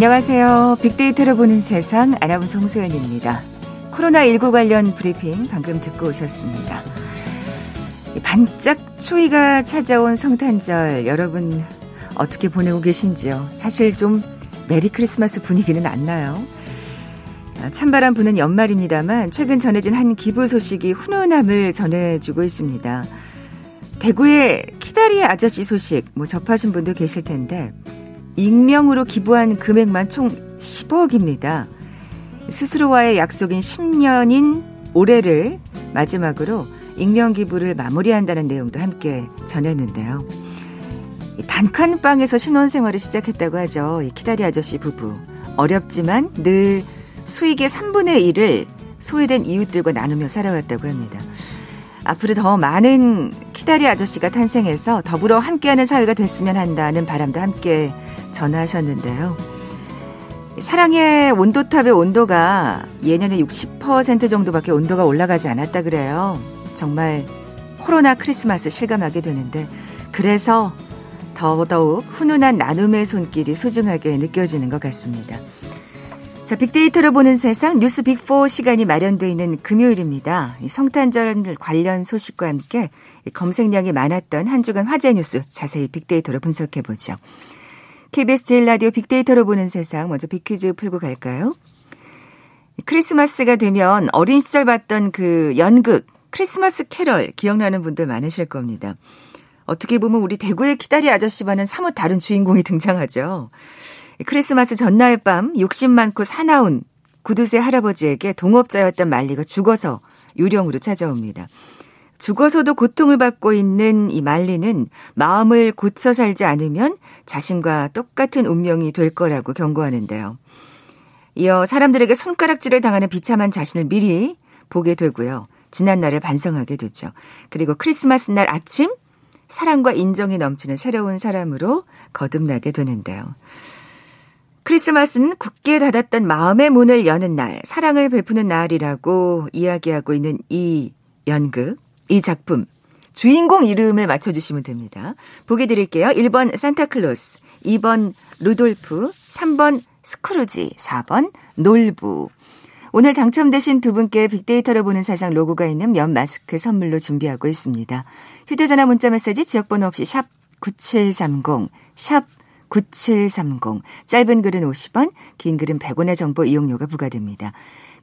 안녕하세요. 빅데이터로 보는 세상 아나운서 홍소연입니다. 코로나19 관련 브리핑 방금 듣고 오셨습니다. 반짝 추위가 찾아온 성탄절 여러분 어떻게 보내고 계신지요? 사실 좀 Merry Christmas 분위기는 안 나요. 아, 찬바람 부는 연말입니다만 최근 전해진 한 기부 소식이 훈훈함을 전해주고 있습니다. 대구의 키다리 아저씨 소식 뭐 접하신 분도 계실 텐데 익명으로 기부한 금액만 총 10억입니다. 스스로와의 약속인 10년인 올해를 마지막으로 익명 기부를 마무리한다는 내용도 함께 전했는데요. 단칸방에서 신혼생활을 시작했다고 하죠. 이 키다리 아저씨 부부. 어렵지만 늘 수익의 3분의 1을 소외된 이웃들과 나누며 살아왔다고 합니다. 앞으로 더 많은 키다리 아저씨가 탄생해서 더불어 함께하는 사회가 됐으면 한다는 바람도 함께 전하셨는데요. 사랑의 온도탑의 온도가 예년에 60% 정도밖에 온도가 올라가지 않았다 그래요. 정말 코로나 크리스마스 실감하게 되는데 그래서 더더욱 훈훈한 나눔의 손길이 소중하게 느껴지는 것 같습니다. 자, 빅데이터로 보는 세상 뉴스 빅4 시간이 마련되어 있는 금요일입니다. 성탄절 관련 소식과 함께 검색량이 많았던 한 주간 화제 뉴스 자세히 빅데이터로 분석해 보죠. KBS 제1 라디오 빅데이터로 보는 세상 먼저 빅퀴즈 풀고 갈까요? 크리스마스가 되면 어린 시절 봤던 그 연극 크리스마스 캐럴 기억나는 분들 많으실 겁니다. 어떻게 보면 우리 대구의 키다리 아저씨와는 사뭇 다른 주인공이 등장하죠. 크리스마스 전날 밤 욕심 많고 사나운 구두쇠 할아버지에게 동업자였던 말리가 죽어서 유령으로 찾아옵니다. 죽어서도 고통을 받고 있는 이 말리는 마음을 고쳐 살지 않으면 자신과 똑같은 운명이 될 거라고 경고하는데요. 이어 사람들에게 손가락질을 당하는 비참한 자신을 미리 보게 되고요. 지난 날을 반성하게 되죠. 그리고 크리스마스 날 아침 사랑과 인정이 넘치는 새로운 사람으로 거듭나게 되는데요. 크리스마스는 굳게 닫았던 마음의 문을 여는 날, 사랑을 베푸는 날이라고 이야기하고 있는 이 연극. 이 작품 주인공 이름을 맞춰주시면 됩니다. 보기 드릴게요. 1번 산타클로스, 2번 루돌프, 3번 스크루지, 4번 놀부. 오늘 당첨되신 두 분께 빅데이터로 보는 세상 로고가 있는 면 마스크 선물로 준비하고 있습니다. 휴대전화 문자 메시지 지역번호 없이 샵 9730, 샵 9730. 짧은 글은 50원, 긴 글은 100원의 정보 이용료가 부과됩니다.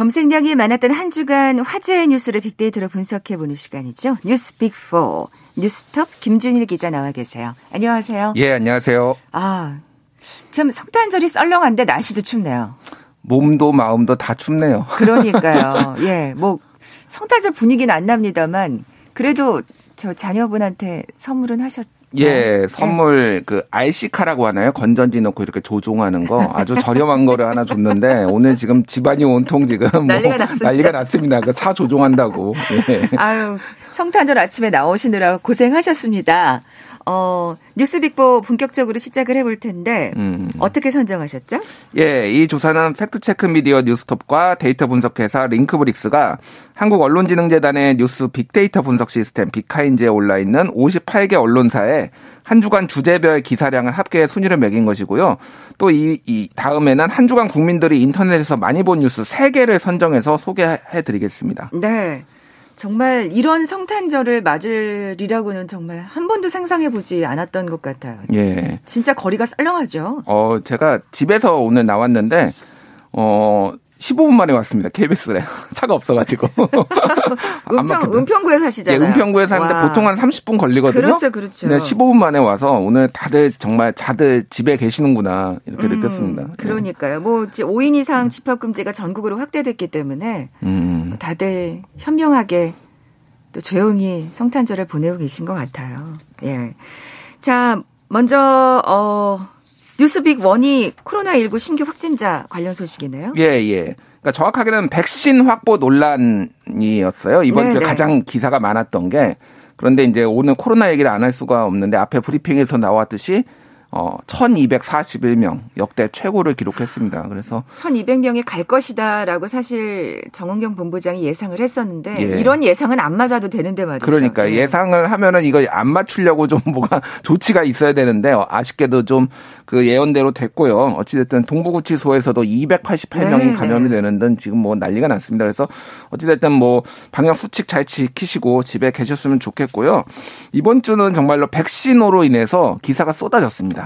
검색량이 많았던 한 주간 화제의 뉴스를 빅데이터로 분석해보는 시간이죠. 뉴스 빅4 뉴스톱 김준일 기자 나와 계세요. 안녕하세요. 예, 안녕하세요. 아, 참 성탄절이 썰렁한데 날씨도 춥네요. 몸도 마음도 다 춥네요. 그러니까요. 예, 뭐 성탄절 분위기는 안 납니다만 그래도 저 자녀분한테 선물은 하셨. 예, 선물 네. 그 RC카라고 하나요? 건전지 넣고 이렇게 조종하는 거 아주 저렴한 거를 하나 줬는데 오늘 지금 집안이 온통 지금 뭐 난리가 났습니다. 난리가 났습니다. 그 차 조종한다고. 예. 아유, 성탄절 아침에 나오시느라 고생하셨습니다. 어, 뉴스 빅포 본격적으로 시작을 해볼 텐데 음. 어떻게 선정하셨죠? 예, 이 조사는 팩트체크 미디어 뉴스톱과 데이터 분석회사 링크브릭스가 한국 언론진흥재단의 뉴스 빅데이터 분석 시스템 빅카인즈에 올라 있는 58개 언론사에 한 주간 주제별 기사량을 합계 순위를 매긴 것이고요. 또 이, 이 다음에는 한 주간 국민들이 인터넷에서 많이 본 뉴스 3개를 선정해서 소개해 드리겠습니다. 네. 정말 이런 성탄절을 맞으리라고는 정말 한 번도 상상해 보지 않았던 것 같아요. 예. 진짜 거리가 썰렁하죠. 어, 제가 집에서 오늘 나왔는데, 어, 15분 만에 왔습니다. KBS에. 차가 없어가지고. 은평, 은평구에 사시잖아요. 예, 은평구에 사는데 와. 보통 한 30분 걸리거든요. 그렇죠, 그렇죠. 네, 15분 만에 와서 오늘 다들 정말 다들 집에 계시는구나 이렇게 음, 느꼈습니다. 예. 그러니까요. 뭐 5인 이상 집합금지가 전국으로 확대됐기 때문에 음. 다들 현명하게 또 조용히 성탄절을 보내고 계신 것 같아요. 예. 자, 먼저 어 뉴스빅 원이 코로나19 신규 확진자 관련 소식이네요. 예, 예. 그러니까 정확하게는 백신 확보 논란이었어요. 이번 네네. 주에 네. 가장 기사가 많았던 게 그런데 이제 오늘 코로나 얘기를 안 할 수가 없는데 앞에 브리핑에서 나왔듯이 어, 1241명 역대 최고를 기록했습니다. 그래서 1200명이 갈 것이다라고 사실 정은경 본부장이 예상을 했었는데 예. 이런 예상은 안 맞아도 되는데 말이죠. 그러니까 예. 예상을 하면은 이거 안 맞추려고 좀 뭐가 조치가 있어야 되는데 아쉽게도 좀 그 예언대로 됐고요. 어찌 됐든 동부구치소에서도 288명이 네, 감염이 네. 되는 등 지금 뭐 난리가 났습니다. 그래서 어찌 됐든 뭐 방역 수칙 잘 지키시고 집에 계셨으면 좋겠고요. 이번 주는 정말로 백신으로 인해서 기사가 쏟아졌습니다.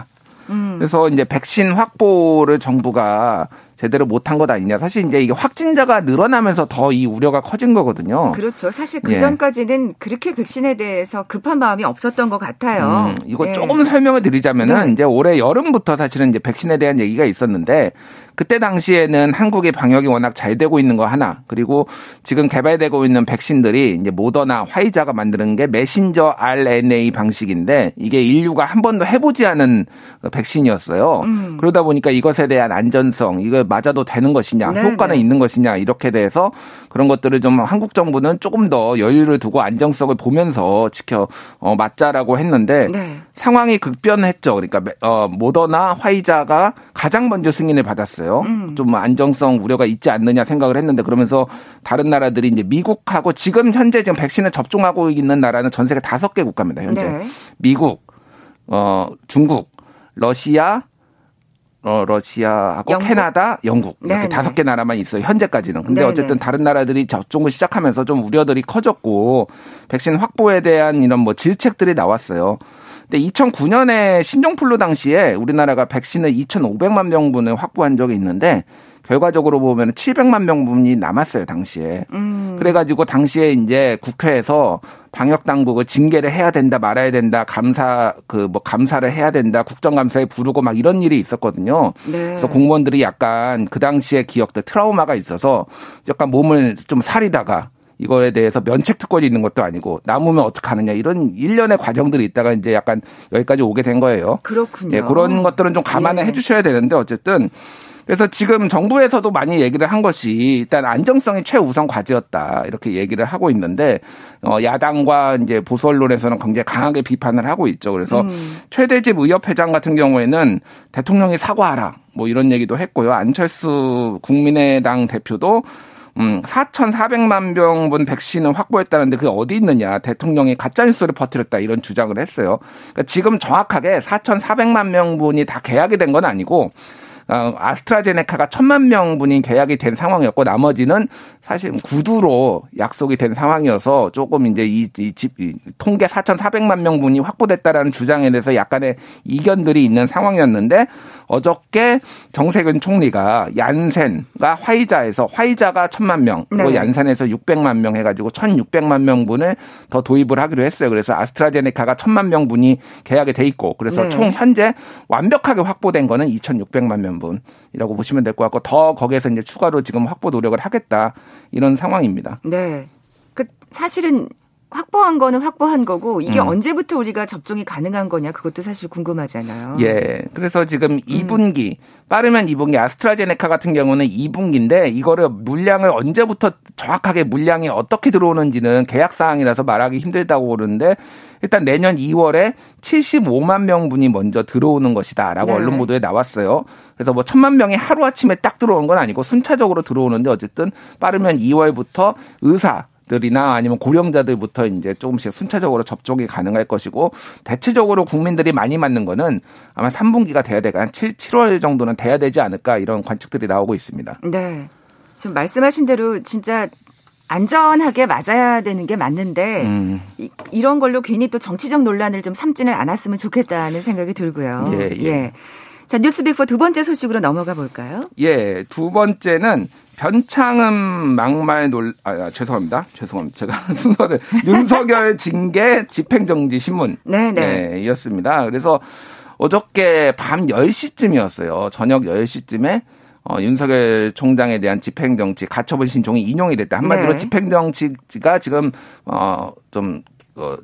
음. 그래서 이제 백신 확보를 정부가 제대로 못한 것 아니냐. 사실 이제 이게 확진자가 늘어나면서 더 이 우려가 커진 거거든요. 그렇죠. 사실 그 예. 전까지는 예. 그렇게 백신에 대해서 급한 마음이 없었던 것 같아요. 음, 이거 예. 조금 설명을 드리자면은 네. 이제 올해 여름부터 사실은 이제 백신에 대한 얘기가 있었는데 그때 당시에는 한국의 방역이 워낙 잘 되고 있는 거 하나 그리고 지금 개발되고 있는 백신들이 이제 모더나 화이자가 만드는 게 메신저 RNA 방식인데 이게 인류가 한 번도 해보지 않은 백신이었어요. 음. 그러다 보니까 이것에 대한 안전성 이거 맞아도 되는 것이냐 네 효과는 네. 있는 것이냐 이렇게 대해서 그런 것들을 좀 한국 정부는 조금 더 여유를 두고 안정성을 보면서 지켜 어, 맞자라고 했는데 네. 상황이 극변했죠. 그러니까 어, 모더나 화이자가 가장 먼저 승인을 받았어요. 음. 좀 안정성 우려가 있지 않느냐 생각을 했는데 그러면서 다른 나라들이 이제 미국하고 지금 현재 지금 백신을 접종하고 있는 나라는 전 세계 다섯 개 국가입니다. 현재 네. 미국, 어 중국, 러시아, 어, 러시아하고 영국? 캐나다, 영국 이렇게 네, 다섯 개 나라만 있어요. 현재까지는. 근데 네네. 어쨌든 다른 나라들이 접종을 시작하면서 좀 우려들이 커졌고 백신 확보에 대한 이런 뭐 질책들이 나왔어요. 근데 2009년에 신종플루 당시에 우리나라가 백신을 2,500만 명분을 확보한 적이 있는데 결과적으로 보면 700만 명분이 남았어요 당시에. 음. 그래가지고 당시에 이제 국회에서 방역 당국을 징계를 해야 된다 말아야 된다 감사 그 뭐 감사를 해야 된다 국정감사에 부르고 막 이런 일이 있었거든요. 네. 그래서 공무원들이 약간 그 당시에 기억들 트라우마가 있어서 약간 몸을 좀 사리다가 이거에 대해서 면책 특권이 있는 것도 아니고 남으면 어떡하느냐 이런 일련의 과정들이 있다가 이제 약간 여기까지 오게 된 거예요. 그렇군요. 예, 그런 것들은 좀 감안해 예. 주셔야 되는데 어쨌든 그래서 지금 정부에서도 많이 얘기를 한 것이 일단 안정성이 최우선 과제였다 이렇게 얘기를 하고 있는데 어 야당과 이제 보수 언론에서는 굉장히 강하게 비판을 하고 있죠. 그래서 음. 최대집 의협 회장 같은 경우에는 대통령이 사과하라 뭐 이런 얘기도 했고요. 안철수 국민의당 대표도 음, 4,400만 병분 백신을 확보했다는데 그게 어디 있느냐. 대통령이 가짜뉴스를 퍼뜨렸다 이런 주장을 했어요. 그러니까 지금 정확하게 4,400만 명분이 다 계약이 된 건 아니고 어, 아스트라제네카가 천만 명분이 계약이 된 상황이었고 나머지는 사실 구두로 약속이 된 상황이어서 조금 이제 이, 이 집, 이 통계 4,400만 명분이 확보됐다라는 주장에 대해서 약간의 이견들이 있는 상황이었는데 어저께 정세균 총리가 얀센과 화이자에서 화이자가 천만 명, 그리고 네. 얀센에서 600만 명 해가지고 1,600만 명분을 더 도입을 하기로 했어요. 그래서 아스트라제네카가 천만 명분이 계약이 돼 있고 그래서 네. 총 현재 완벽하게 확보된 거는 2,600만 명분이라고 보시면 될 것 같고 더 거기에서 이제 추가로 지금 확보 노력을 하겠다 이런 상황입니다. 네. 그 사실은 확보한 거는 확보한 거고 이게 음. 언제부터 우리가 접종이 가능한 거냐 그것도 사실 궁금하잖아요. 예. 그래서 지금 2분기 음. 빠르면 2분기 아스트라제네카 같은 경우는 2분기인데 이거를 물량을 언제부터 정확하게 물량이 어떻게 들어오는지는 계약 사항이라서 말하기 힘들다고 그러는데 일단 내년 2월에 75만 명분이 먼저 들어오는 것이다라고 네. 언론 보도에 나왔어요. 그래서 뭐 천만 명이 하루 아침에 딱 들어온 건 아니고 순차적으로 들어오는데 어쨌든 빠르면 2월부터 의사 들이나 아니면 고령자들부터 이제 조금씩 순차적으로 접종이 가능할 것이고 대체적으로 국민들이 많이 맞는 거는 아마 3분기가 돼야 되가 한 7, 7월 정도는 돼야 되지 않을까 이런 관측들이 나오고 있습니다. 네. 지금 말씀하신 대로 진짜 안전하게 맞아야 되는 게 맞는데 음. 이, 런 걸로 괜히 또 정치적 논란을 좀 삼지는 않았으면 좋겠다는 생각이 들고요. 예. 예. 예. 자, 뉴스빅포 두 번째 소식으로 넘어가 볼까요? 예, 두 번째는 변창흠 막말 논, 아, 아 죄송합니다. 죄송합니다. 제가 순서를 윤석열 징계 집행정지 신문. 네네. 네, 이었습니다. 그래서 어저께 밤 10시쯤이었어요. 저녁 10시쯤에 어, 윤석열 총장에 대한 집행정치 가처분 신청이 인용이 됐다. 한마디로 네. 집행정치가 지금 어, 좀 어,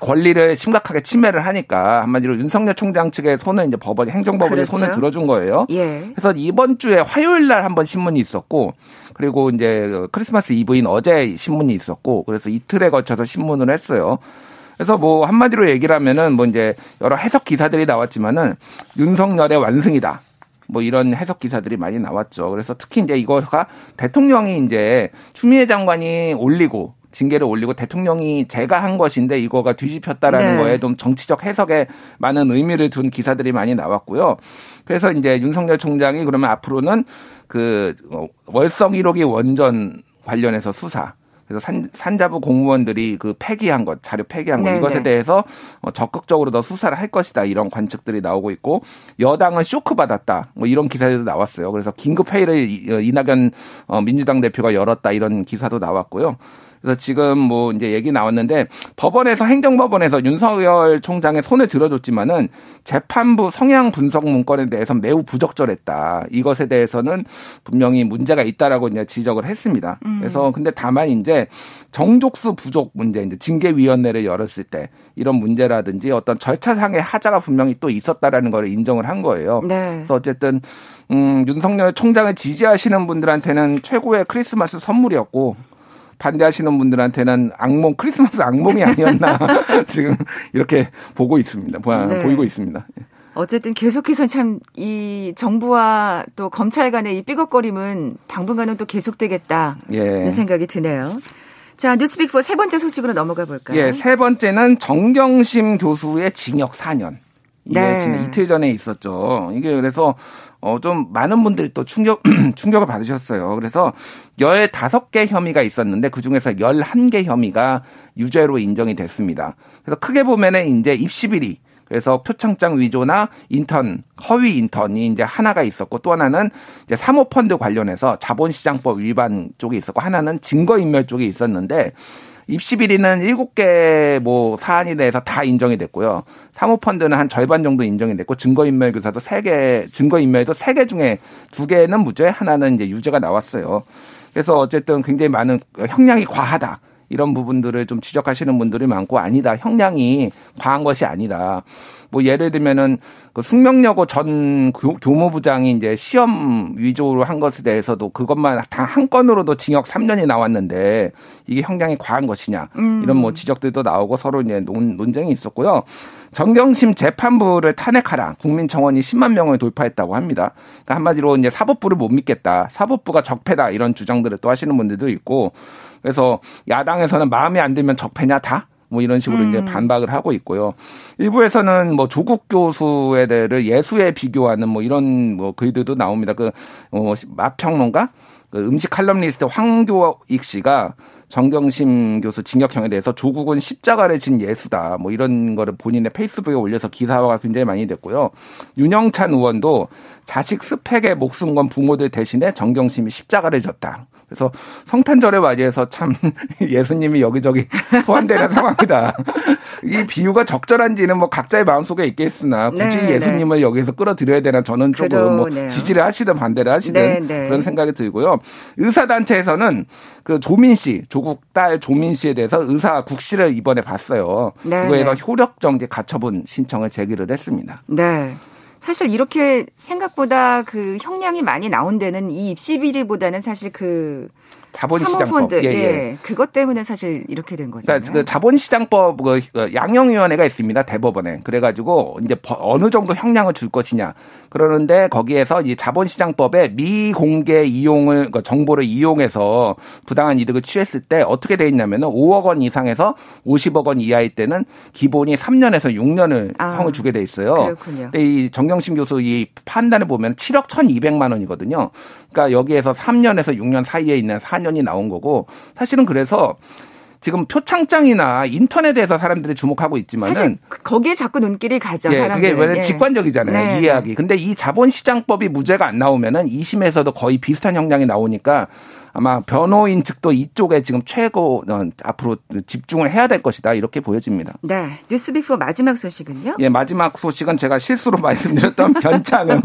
권리를 심각하게 침해를 하니까 한마디로 윤석열 총장 측의 손을 이제 법원 행정법원이 그렇죠. 손을 들어준 거예요. 예. 그래서 이번 주에 화요일 날 한번 신문이 있었고 그리고 이제 크리스마스 이브인 어제 신문이 있었고 그래서 이틀에 걸쳐서 신문을 했어요. 그래서 뭐 한마디로 얘기를 하면은 뭐 이제 여러 해석 기사들이 나왔지만은 윤석열의 완승이다. 뭐 이런 해석 기사들이 많이 나왔죠. 그래서 특히 이제 이거가 대통령이 이제 추미애 장관이 올리고 징계를 올리고 대통령이 제가 한 것인데 이거가 뒤집혔다라는 네. 거에 좀 정치적 해석에 많은 의미를 둔 기사들이 많이 나왔고요. 그래서 이제 윤석열 총장이 그러면 앞으로는 그 월성 1호기 원전 관련해서 수사 그래서 산, 산자부 공무원들이 그 폐기한 것, 자료 폐기한 것 네네. 이것에 네. 대해서 어, 적극적으로 더 수사를 할 것이다 이런 관측들이 나오고 있고 여당은 쇼크 받았다 뭐 이런 기사들도 나왔어요. 그래서 긴급 회의를 어, 이낙연 어, 민주당 대표가 열었다 이런 기사도 나왔고요. 그래서 지금 뭐 이제 얘기 나왔는데 법원에서 행정법원에서 윤석열 총장의 손을 들어줬지만은 재판부 성향 분석 문건에 대해서 매우 부적절했다. 이것에 대해서는 분명히 문제가 있다라고 이제 지적을 했습니다. 음. 그래서 근데 다만 이제 정족수 부족 문제 이제 징계위원회를 열었을 때 이런 문제라든지 어떤 절차상의 하자가 분명히 또 있었다라는 걸 인정을 한 거예요. 네. 그래서 어쨌든 음, 윤석열 총장을 지지하시는 분들한테는 최고의 크리스마스 선물이었고 반대하시는 분들한테는 악몽 크리스마스 악몽이 아니었나 지금 이렇게 보고 있습니다. 네. 보이고 있습니다. 어쨌든 계속해서 참 이 정부와 또 검찰 간의 이 삐걱거림은 당분간은 또 계속되겠다. 예. 이런 생각이 드네요. 자, 뉴스빅4 세 번째 소식으로 넘어가 볼까요? 예, 세 번째는 정경심 교수의 징역 4년. 이게 네. 지금 이틀 전에 있었죠. 이게 그래서 어, 좀 많은 분들이 또 충격, 충격을 받으셨어요. 그래서 15개 혐의가 있었는데 그 중에서 11개 혐의가 유죄로 인정이 됐습니다. 그래서 크게 보면은 이제 입시 비리, 그래서 표창장 위조나 인턴, 허위 인턴이 이제 하나가 있었고 또 하나는 이제 사모펀드 관련해서 자본시장법 위반 쪽이 있었고 하나는 증거인멸 쪽이 있었는데 입시 비리는 7개 뭐 사안에 대해서 다 인정이 됐고요. 사모펀드는 한 절반 정도 인정이 됐고 증거인멸 교사도 3개, 증거인멸도 3개 중에 2개는 무죄, 하나는 이제 유죄가 나왔어요. 그래서 어쨌든 굉장히 많은 형량이 과하다. 이런 부분들을 좀 지적하시는 분들이 많고 아니다. 형량이 과한 것이 아니다. 뭐 예를 들면은 그 숙명여고 전 교무부장이 이제 시험 위조로 한 것에 대해서도 그것만 단 한 건으로도 징역 3년이 나왔는데 이게 형량이 과한 것이냐 음. 이런 뭐 지적들도 나오고 서로 이제 논, 논쟁이 있었고요. 정경심 재판부를 탄핵하라. 국민 청원이 10만 명을 돌파했다고 합니다. 그러니까 한마디로 이제 사법부를 못 믿겠다. 사법부가 적폐다. 이런 주장들을 또 하시는 분들도 있고. 그래서 야당에서는 마음에 안 들면 적폐냐 다? 뭐 이런 식으로 음. 이제 반박을 하고 있고요. 일부에서는 뭐 조국 교수에 대해를 예수에 비교하는 뭐 이런 뭐 글들도 나옵니다. 그, 어, 마평론가? 그 음식 칼럼니스트 황교익 씨가 정경심 교수 징역형에 대해서 조국은 십자가를 진 예수다. 뭐 이런 거를 본인의 페이스북에 올려서 기사화가 굉장히 많이 됐고요. 윤영찬 의원도 자식 스펙에 목숨 건 부모들 대신에 정경심이 십자가를 졌다. 그래서 성탄절에 맞이해서 참 예수님이 여기저기 포함되는 상황이다. 이 비유가 적절한지는 뭐 각자의 마음속에 있겠으나 굳이 네, 네. 예수님을 네. 여기서 끌어들여야 되나 저는 조금 뭐 지지를 하시든 반대를 하시든 네, 네. 그런 생각이 들고요. 의사단체에서는 그 조민 씨, 조국 딸 조민 씨에 대해서 의사 국시를 이번에 봤어요. 네, 그거에서 효력정지 가처분 신청을 제기를 했습니다. 네. 사실 이렇게 생각보다 그 형량이 많이 나온 데는 이 입시 비리보다는 사실 그 자본시장법. 예, 예, 예. 그것 때문에 사실 이렇게 된 거잖아요. 그러니까 그 자본시장법 그 양형위원회가 있습니다. 대법원에. 그래가지고 이제 어느 정도 형량을 줄 것이냐. 그러는데 거기에서 이 자본시장법에 미공개 이용을 그러니까 정보를 이용해서 부당한 이득을 취했을 때 어떻게 돼 있냐면은 5억 원 이상에서 50억 원 이하일 때는 기본이 3년에서 6년을 아, 형을 주게 돼 있어요. 그렇군요. 근데 이 정경심 교수 이 판단을 보면 7억 1,200만 원이거든요. 그러니까 여기에서 3년에서 6년 사이에 있는 4 년이 나온 거고 사실은 그래서 지금 표창장이나 인터넷에서 사람들이 주목하고 있지만은 거기에 자꾸 눈길이 가죠. 예, 사람들은. 그게 왜냐면 예. 직관적이잖아요. 네. 이해하기. 네. 근데 이 자본시장법이 무죄가 안 나오면은 2심에서도 거의 비슷한 형량이 나오니까 아마 변호인 측도 이쪽에 지금 최고 어, 앞으로 집중을 해야 될 것이다 이렇게 보여집니다. 네, 뉴스비포 마지막 소식은요? 예, 마지막 소식은 제가 실수로 말씀드렸던 변창흠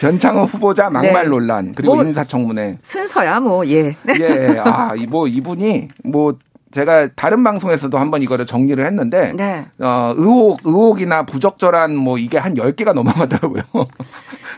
변창흠 후보자 막말 네. 논란 그리고 뭐, 인사청문회 순서야 뭐 예. 예, 아뭐 이분이 뭐 제가 다른 방송에서도 한번 이거를 정리를 했는데 네. 어 의혹 의혹이나 부적절한 뭐 이게 한 10개가 넘어가더라고요.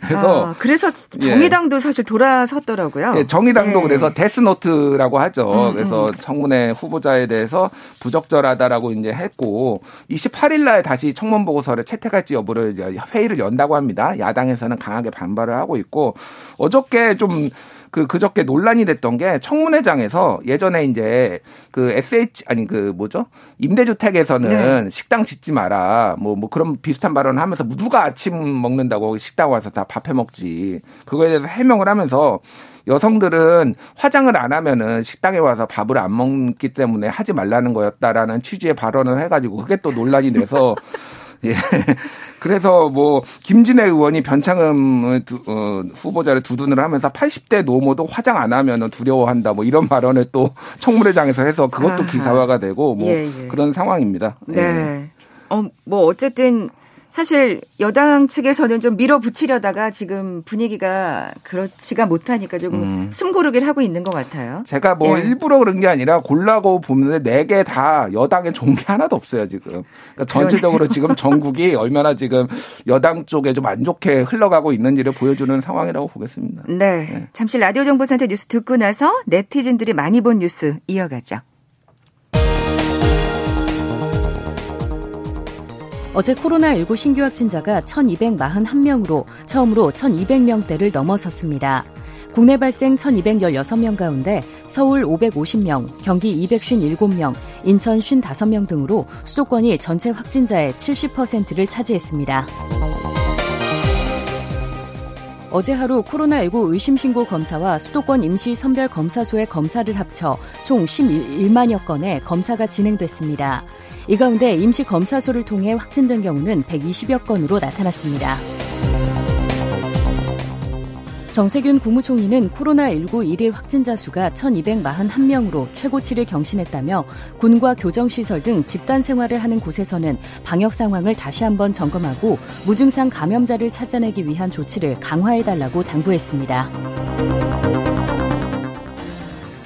그래서 아, 그래서 정의당도 예. 사실 돌아섰더라고요. 예, 정의당도 네. 그래서 데스노트라고 하죠. 음, 그래서 음. 청문회 후보자에 대해서 부적절하다라고 이제 했고 28일 날 다시 청문 보고서를 채택할지 여부를 회의를 연다고 합니다. 야당에서는 강하게 반발을 하고 있고 어저께 좀 그 그저께 논란이 됐던 게 청문회장에서 예전에 이제 그 SH 아니 그 뭐죠? 임대주택에서는 네. 식당 짓지 마라. 뭐뭐 뭐 그런 비슷한 발언을 하면서 누가 아침 먹는다고 식당 와서 다 밥해 먹지. 그거에 대해서 해명을 하면서 여성들은 화장을 안 하면은 식당에 와서 밥을 안 먹기 때문에 하지 말라는 거였다라는 취지의 발언을 해가지고 그게 또 논란이 돼서 예. 그래서 뭐 김진애 의원이 변창흠 두, 어, 후보자를 두둔을 하면서 80대 노모도 화장 안 하면 두려워한다 뭐 이런 발언을 또 청문회장에서 해서 그것도 아하. 기사화가 되고 뭐 예, 예. 그런 상황입니다. 네. 예. 어, 뭐 어쨌든 사실 여당 측에서는 좀 밀어붙이려다가 지금 분위기가 그렇지가 못하니까 조금 음. 숨고르기를 하고 있는 것 같아요. 제가 뭐 예. 일부러 그런 게 아니라 골라고 보면 네 개 다 여당에 좋은 게 하나도 없어요 지금. 그러니까 전체적으로 지금 전국이 얼마나 지금 여당 쪽에 좀 안 좋게 흘러가고 있는지를 보여주는 상황이라고 보겠습니다. 네. 네. 잠시 라디오 정보센터 뉴스 듣고 나서 네티즌들이 많이 본 뉴스 이어가죠. 어제 코로나19 신규 확진자가 1,241명으로 처음으로 1,200명대를 넘어섰습니다. 국내 발생 1,216명 가운데 서울 550명, 경기 257명, 인천 55명 등으로 수도권이 전체 확진자의 70%를 차지했습니다. 어제 하루 코로나19 의심신고 검사와 수도권 임시 선별검사소의 검사를 합쳐 총 11만여 건의 검사가 진행됐습니다. 이 가운데 임시 검사소를 통해 확진된 경우는 120여 건으로 나타났습니다. 정세균 국무총리는 코로나19 일일 확진자 수가 1241명으로 최고치를 경신했다며 군과 교정시설 등 집단 생활을 하는 곳에서는 방역 상황을 다시 한번 점검하고 무증상 감염자를 찾아내기 위한 조치를 강화해달라고 당부했습니다.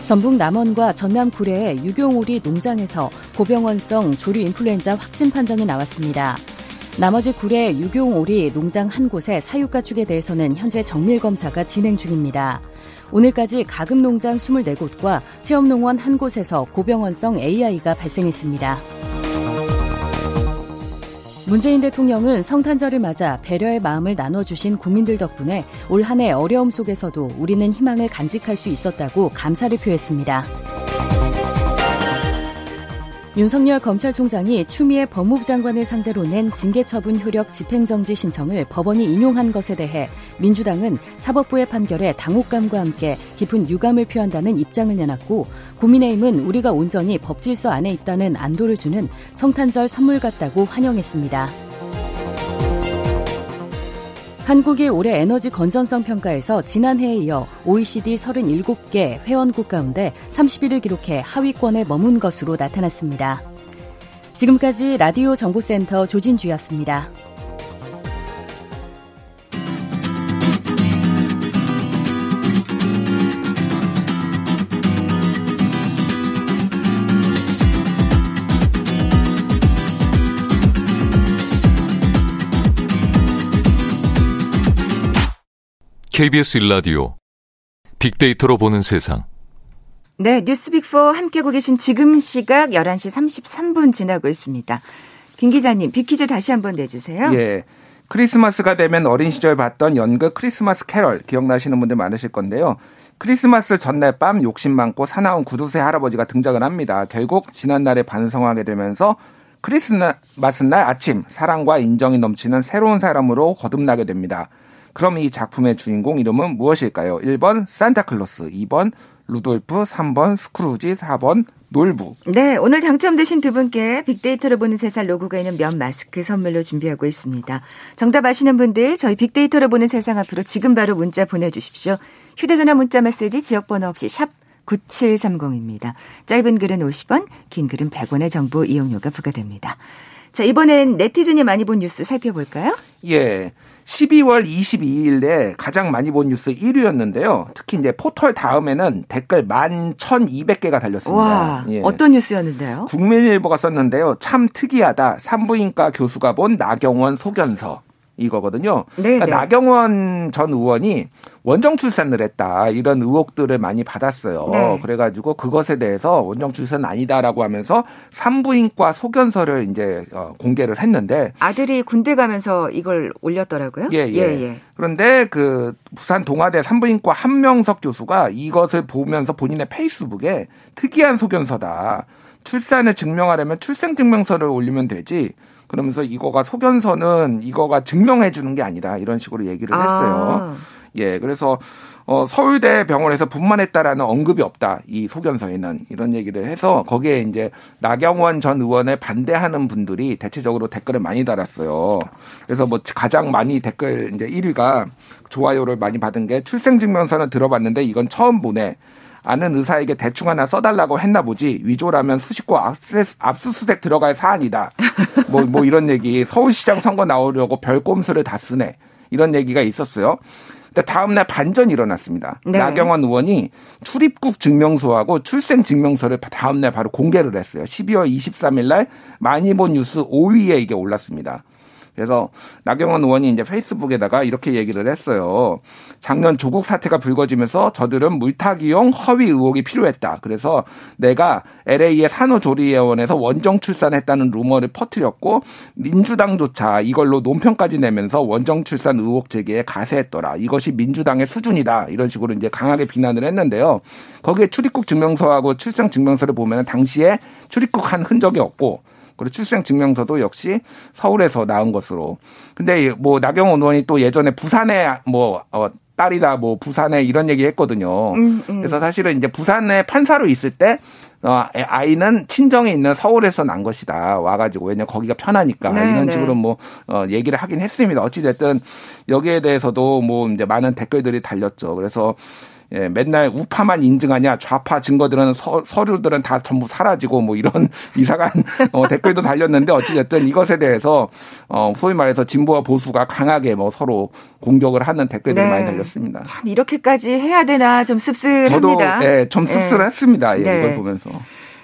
전북 남원과 전남 구례의 유경오리 농장에서 고병원성 조류 인플루엔자 확진 판정이 나왔습니다. 나머지 구례 유경오리 농장 한 곳의 사육 가축에 대해서는 현재 정밀 검사가 진행 중입니다. 오늘까지 가금 농장 24곳과 체험농원 한 곳에서 고병원성 AI가 발생했습니다. 문재인 대통령은 성탄절을 맞아 배려의 마음을 나눠주신 국민들 덕분에 올 한 해 어려움 속에서도 우리는 희망을 간직할 수 있었다고 감사를 표했습니다. 윤석열 검찰총장이 추미애 법무부 장관을 상대로 낸 징계 처분 효력 집행정지 신청을 법원이 인용한 것에 대해 민주당은 사법부의 판결에 당혹감과 함께 깊은 유감을 표한다는 입장을 내놨고 국민의힘은 우리가 온전히 법질서 안에 있다는 안도를 주는 성탄절 선물 같다고 환영했습니다. 한국이 올해 에너지 건전성 평가에서 지난해에 이어 OECD 37개 회원국 가운데 30위를 기록해 하위권에 머문 것으로 나타났습니다. 지금까지 라디오 정보센터 조진주였습니다. KBS 일라디오 빅데이터로 보는 세상. 네, 뉴스빅4 함께하고 계신 지금 시각 11시 33분 지나고 있습니다. 김 기자님, 빅퀴즈 다시 한번 내주세요. 예. 크리스마스가 되면 어린 시절 봤던 연극 크리스마스 캐럴 기억나시는 분들 많으실 건데요. 크리스마스 전날 밤 욕심 많고 사나운 구두쇠 할아버지가 등장을 합니다. 결국 지난날에 반성하게 되면서 크리스마스 날 아침 사랑과 인정이 넘치는 새로운 사람으로 거듭나게 됩니다. 그럼 이 작품의 주인공 이름은 무엇일까요? 1번 산타클로스, 2번 루돌프, 3번 스크루지, 4번 놀부. 네, 오늘 당첨되신 두 분께 빅데이터로 보는 세상 로고가 있는 면 마스크 선물로 준비하고 있습니다. 정답 아시는 분들 저희 빅데이터로 보는 세상 앞으로 지금 바로 문자 보내주십시오. 휴대전화 문자 메시지 지역번호 없이 샵 9730입니다. 짧은 글은 50원, 긴 글은 100원의 정보 이용료가 부과됩니다. 자, 이번엔 네티즌이 많이 본 뉴스 살펴볼까요? 예. 12월 22일에 가장 많이 본 뉴스 1위였는데요. 특히 이제 포털 다음에는 댓글 11,200개가 달렸습니다. 와, 예. 어떤 뉴스였는데요? 국민일보가 썼는데요. 참 특이하다. 산부인과 교수가 본 나경원 소견서. 이거거든요. 네, 그러니까 네. 나경원 전 의원이 원정 출산을 했다 이런 의혹들을 많이 받았어요. 네. 그래가지고 그것에 대해서 원정 출산 아니다라고 하면서 산부인과 소견서를 이제 어, 공개를 했는데 아들이 군대 가면서 이걸 올렸더라고요. 예, 예. 예, 예. 그런데 그 부산 동아대 산부인과 한명석 교수가 이것을 보면서 본인의 페이스북에 특이한 소견서다. 출산을 증명하려면 출생증명서를 올리면 되지. 그러면서 이거가 소견서는 이거가 증명해 주는 게 아니다. 이런 식으로 얘기를 했어요. 아. 예, 그래서 어, 서울대 병원에서 분만했다라는 언급이 없다. 이 소견서에는 이런 얘기를 해서 거기에 이제 나경원 전 의원을 반대하는 분들이 대체적으로 댓글을 많이 달았어요. 그래서 뭐 가장 많이 댓글 이제 1위가 좋아요를 많이 받은 게 출생증명서는 들어봤는데 이건 처음 보네. 아는 의사에게 대충 하나 써달라고 했나 보지 위조라면 수식고 압수수- 압수수색 들어갈 사안이다. 뭐, 뭐 이런 얘기 서울시장 선거 나오려고 별 꼼수를 다 쓰네. 이런 얘기가 있었어요. 근데 다음날 반전이 일어났습니다. 네. 나경원 의원이 출입국 증명서하고 출생 증명서를 다음날 바로 공개를 했어요. 12월 23일 날 많이 본 뉴스 5위에 이게 올랐습니다. 그래서 나경원 의원이 이제 페이스북에다가 이렇게 얘기를 했어요. 작년 조국 사태가 불거지면서 저들은 물타기용 허위 의혹이 필요했다. 그래서 내가 LA의 산후조리의원에서 원정 출산했다는 루머를 퍼뜨렸고 민주당조차 이걸로 논평까지 내면서 원정 출산 의혹 제기에 가세했더라. 이것이 민주당의 수준이다. 이런 식으로 이제 강하게 비난을 했는데요. 거기에 출입국 증명서하고 출생 증명서를 보면 당시에 출입국 한 흔적이 없고 그리고 출생 증명서도 역시 서울에서 나온 것으로. 근데 뭐 나경원 의원이 또 예전에 부산에 뭐 어, 딸이다 뭐 부산에 이런 얘기 했거든요. 음, 음. 그래서 사실은 이제 부산에 판사로 있을 때 어, 아이는 친정에 있는 서울에서 난 것이다. 와가지고, 왜냐면 거기가 편하니까. 네, 이런 네. 식으로 뭐, 어, 얘기를 하긴 했습니다. 어찌됐든 여기에 대해서도 뭐 이제 많은 댓글들이 달렸죠. 그래서 예, 맨날 우파만 인증하냐, 좌파 증거들은 서, 서류들은 다 전부 사라지고 뭐 이런 이상한 어, 댓글도 달렸는데 어찌됐든 이것에 대해서 어, 소위 말해서 진보와 보수가 강하게 뭐 서로 공격을 하는 댓글들이 네. 많이 달렸습니다. 참 이렇게까지 해야 되나 좀 저도 씁쓸합니다. 예, 좀 씁쓸했습니다. 예, 네. 이걸 보면서.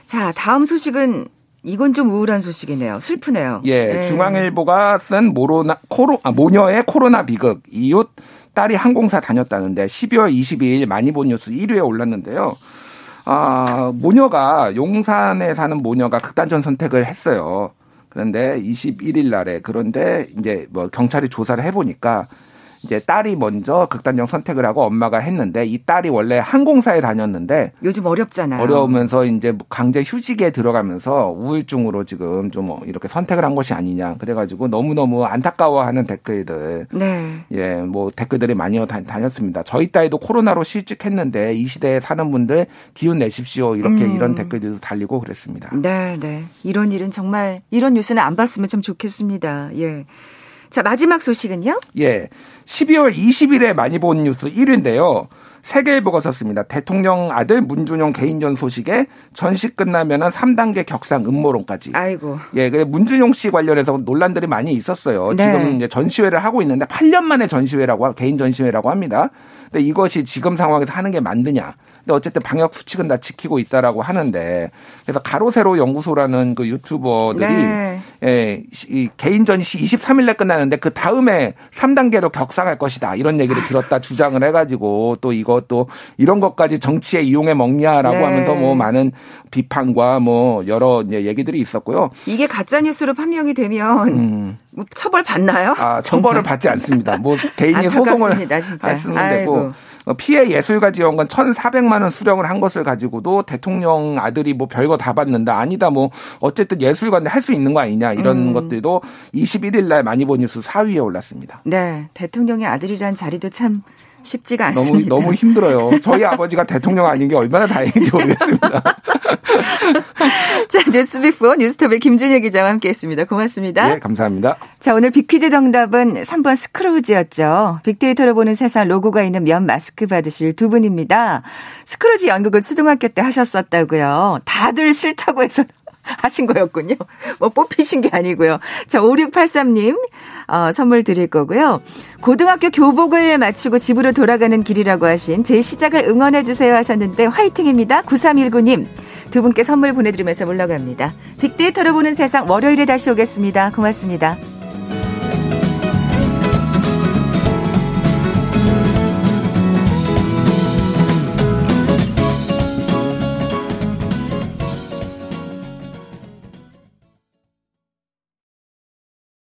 자, 다음 소식은 이건 좀 우울한 소식이네요. 슬프네요. 예, 네. 중앙일보가 쓴 모로나 코로 아, 모녀의 코로나 비극 이웃 딸이 항공사 다녔다는데 12월 22일 많이 본 뉴스 1위에 올랐는데요. 아, 모녀가 용산에 사는 모녀가 극단적 선택을 했어요. 그런데 21일 날에 그런데 이제 뭐 경찰이 조사를 해보니까 이제 딸이 먼저 극단적 선택을 하고 엄마가 했는데 이 딸이 원래 항공사에 다녔는데 요즘 어렵잖아요. 어려우면서 이제 강제 휴직에 들어가면서 우울증으로 지금 좀 이렇게 선택을 한 것이 아니냐. 그래가지고 너무너무 안타까워하는 댓글들. 네. 예, 뭐 댓글들이 많이 다- 다녔습니다. 저희 딸도 코로나로 실직했는데 이 시대에 사는 분들 기운 내십시오. 이렇게 음. 이런 댓글들도 달리고 그랬습니다. 네, 네. 이런 일은 정말 이런 뉴스는 안 봤으면 참 좋겠습니다. 예. 자, 마지막 소식은요? 예. 12월 20일에 많이 본 뉴스 1위인데요. 세계일보가 썼습니다. 대통령 아들 문준용 개인전 소식에 전시 끝나면은 3단계 격상 음모론까지. 아이고. 예, 그 문준용 씨 관련해서 논란들이 많이 있었어요. 네. 지금 이제 전시회를 하고 있는데 8년 만에 전시회라고 하- 개인 전시회라고 합니다. 근데 이것이 지금 상황에서 하는 게 맞느냐? 근데 어쨌든 방역 수칙은 다 지키고 있다라고 하는데 그래서 가로세로 연구소라는 그 유튜버들이 네. 예, 이 개인 전시 23일 내 끝나는데 그 다음에 3단계로 격상할 것이다. 이런 얘기를 들었다 주장을 해가지고 또 이것도 이런 것까지 정치에 이용해 먹냐라고 네. 하면서 뭐 많은 비판과 뭐 여러 이제 얘기들이 있었고요. 이게 가짜 뉴스로 판명이 되면 뭐 처벌 받나요? 음. 아, 처벌을 받지 않습니다. 뭐 개인이 소송을. 했으면 아이고. 되고 어, 피해 예술가 지원금 1,400만 원 수령을 한 것을 가지고도 대통령 아들이 뭐 별거 다 받는다. 아니다. 뭐 어쨌든 예술가인데 할 수 있는 거 아니냐. 이런 음. 것들도 21일 날 많이 본 뉴스 4위에 올랐습니다. 네. 대통령의 아들이란 자리도 참 쉽지가 너무 않습니다. 너무 힘들어요. 저희 아버지가 대통령 아닌 게 얼마나 다행인지 모르겠습니다. 자, 뉴스 빅포 뉴스톱의 김준일 기자와 함께했습니다. 고맙습니다. 예, 감사합니다. 자, 오늘 빅퀴즈 정답은 3번 스크루지였죠. 빅데이터로 보는 세상 로고가 있는 면 마스크 받으실 두 분입니다. 스크루지 연극을 초등학교 때 하셨었다고요. 다들 싫다고 해서 하신 거였군요. 뭐 뽑히신 게 아니고요. 자, 5683님, 어, 선물 드릴 거고요. 고등학교 교복을 마치고 집으로 돌아가는 길이라고 하신 제 시작을 응원해주세요 하셨는데 화이팅입니다. 9319님. 두 분께 선물 보내드리면서 물러갑니다. 빅데이터로 보는 세상 월요일에 다시 오겠습니다. 고맙습니다.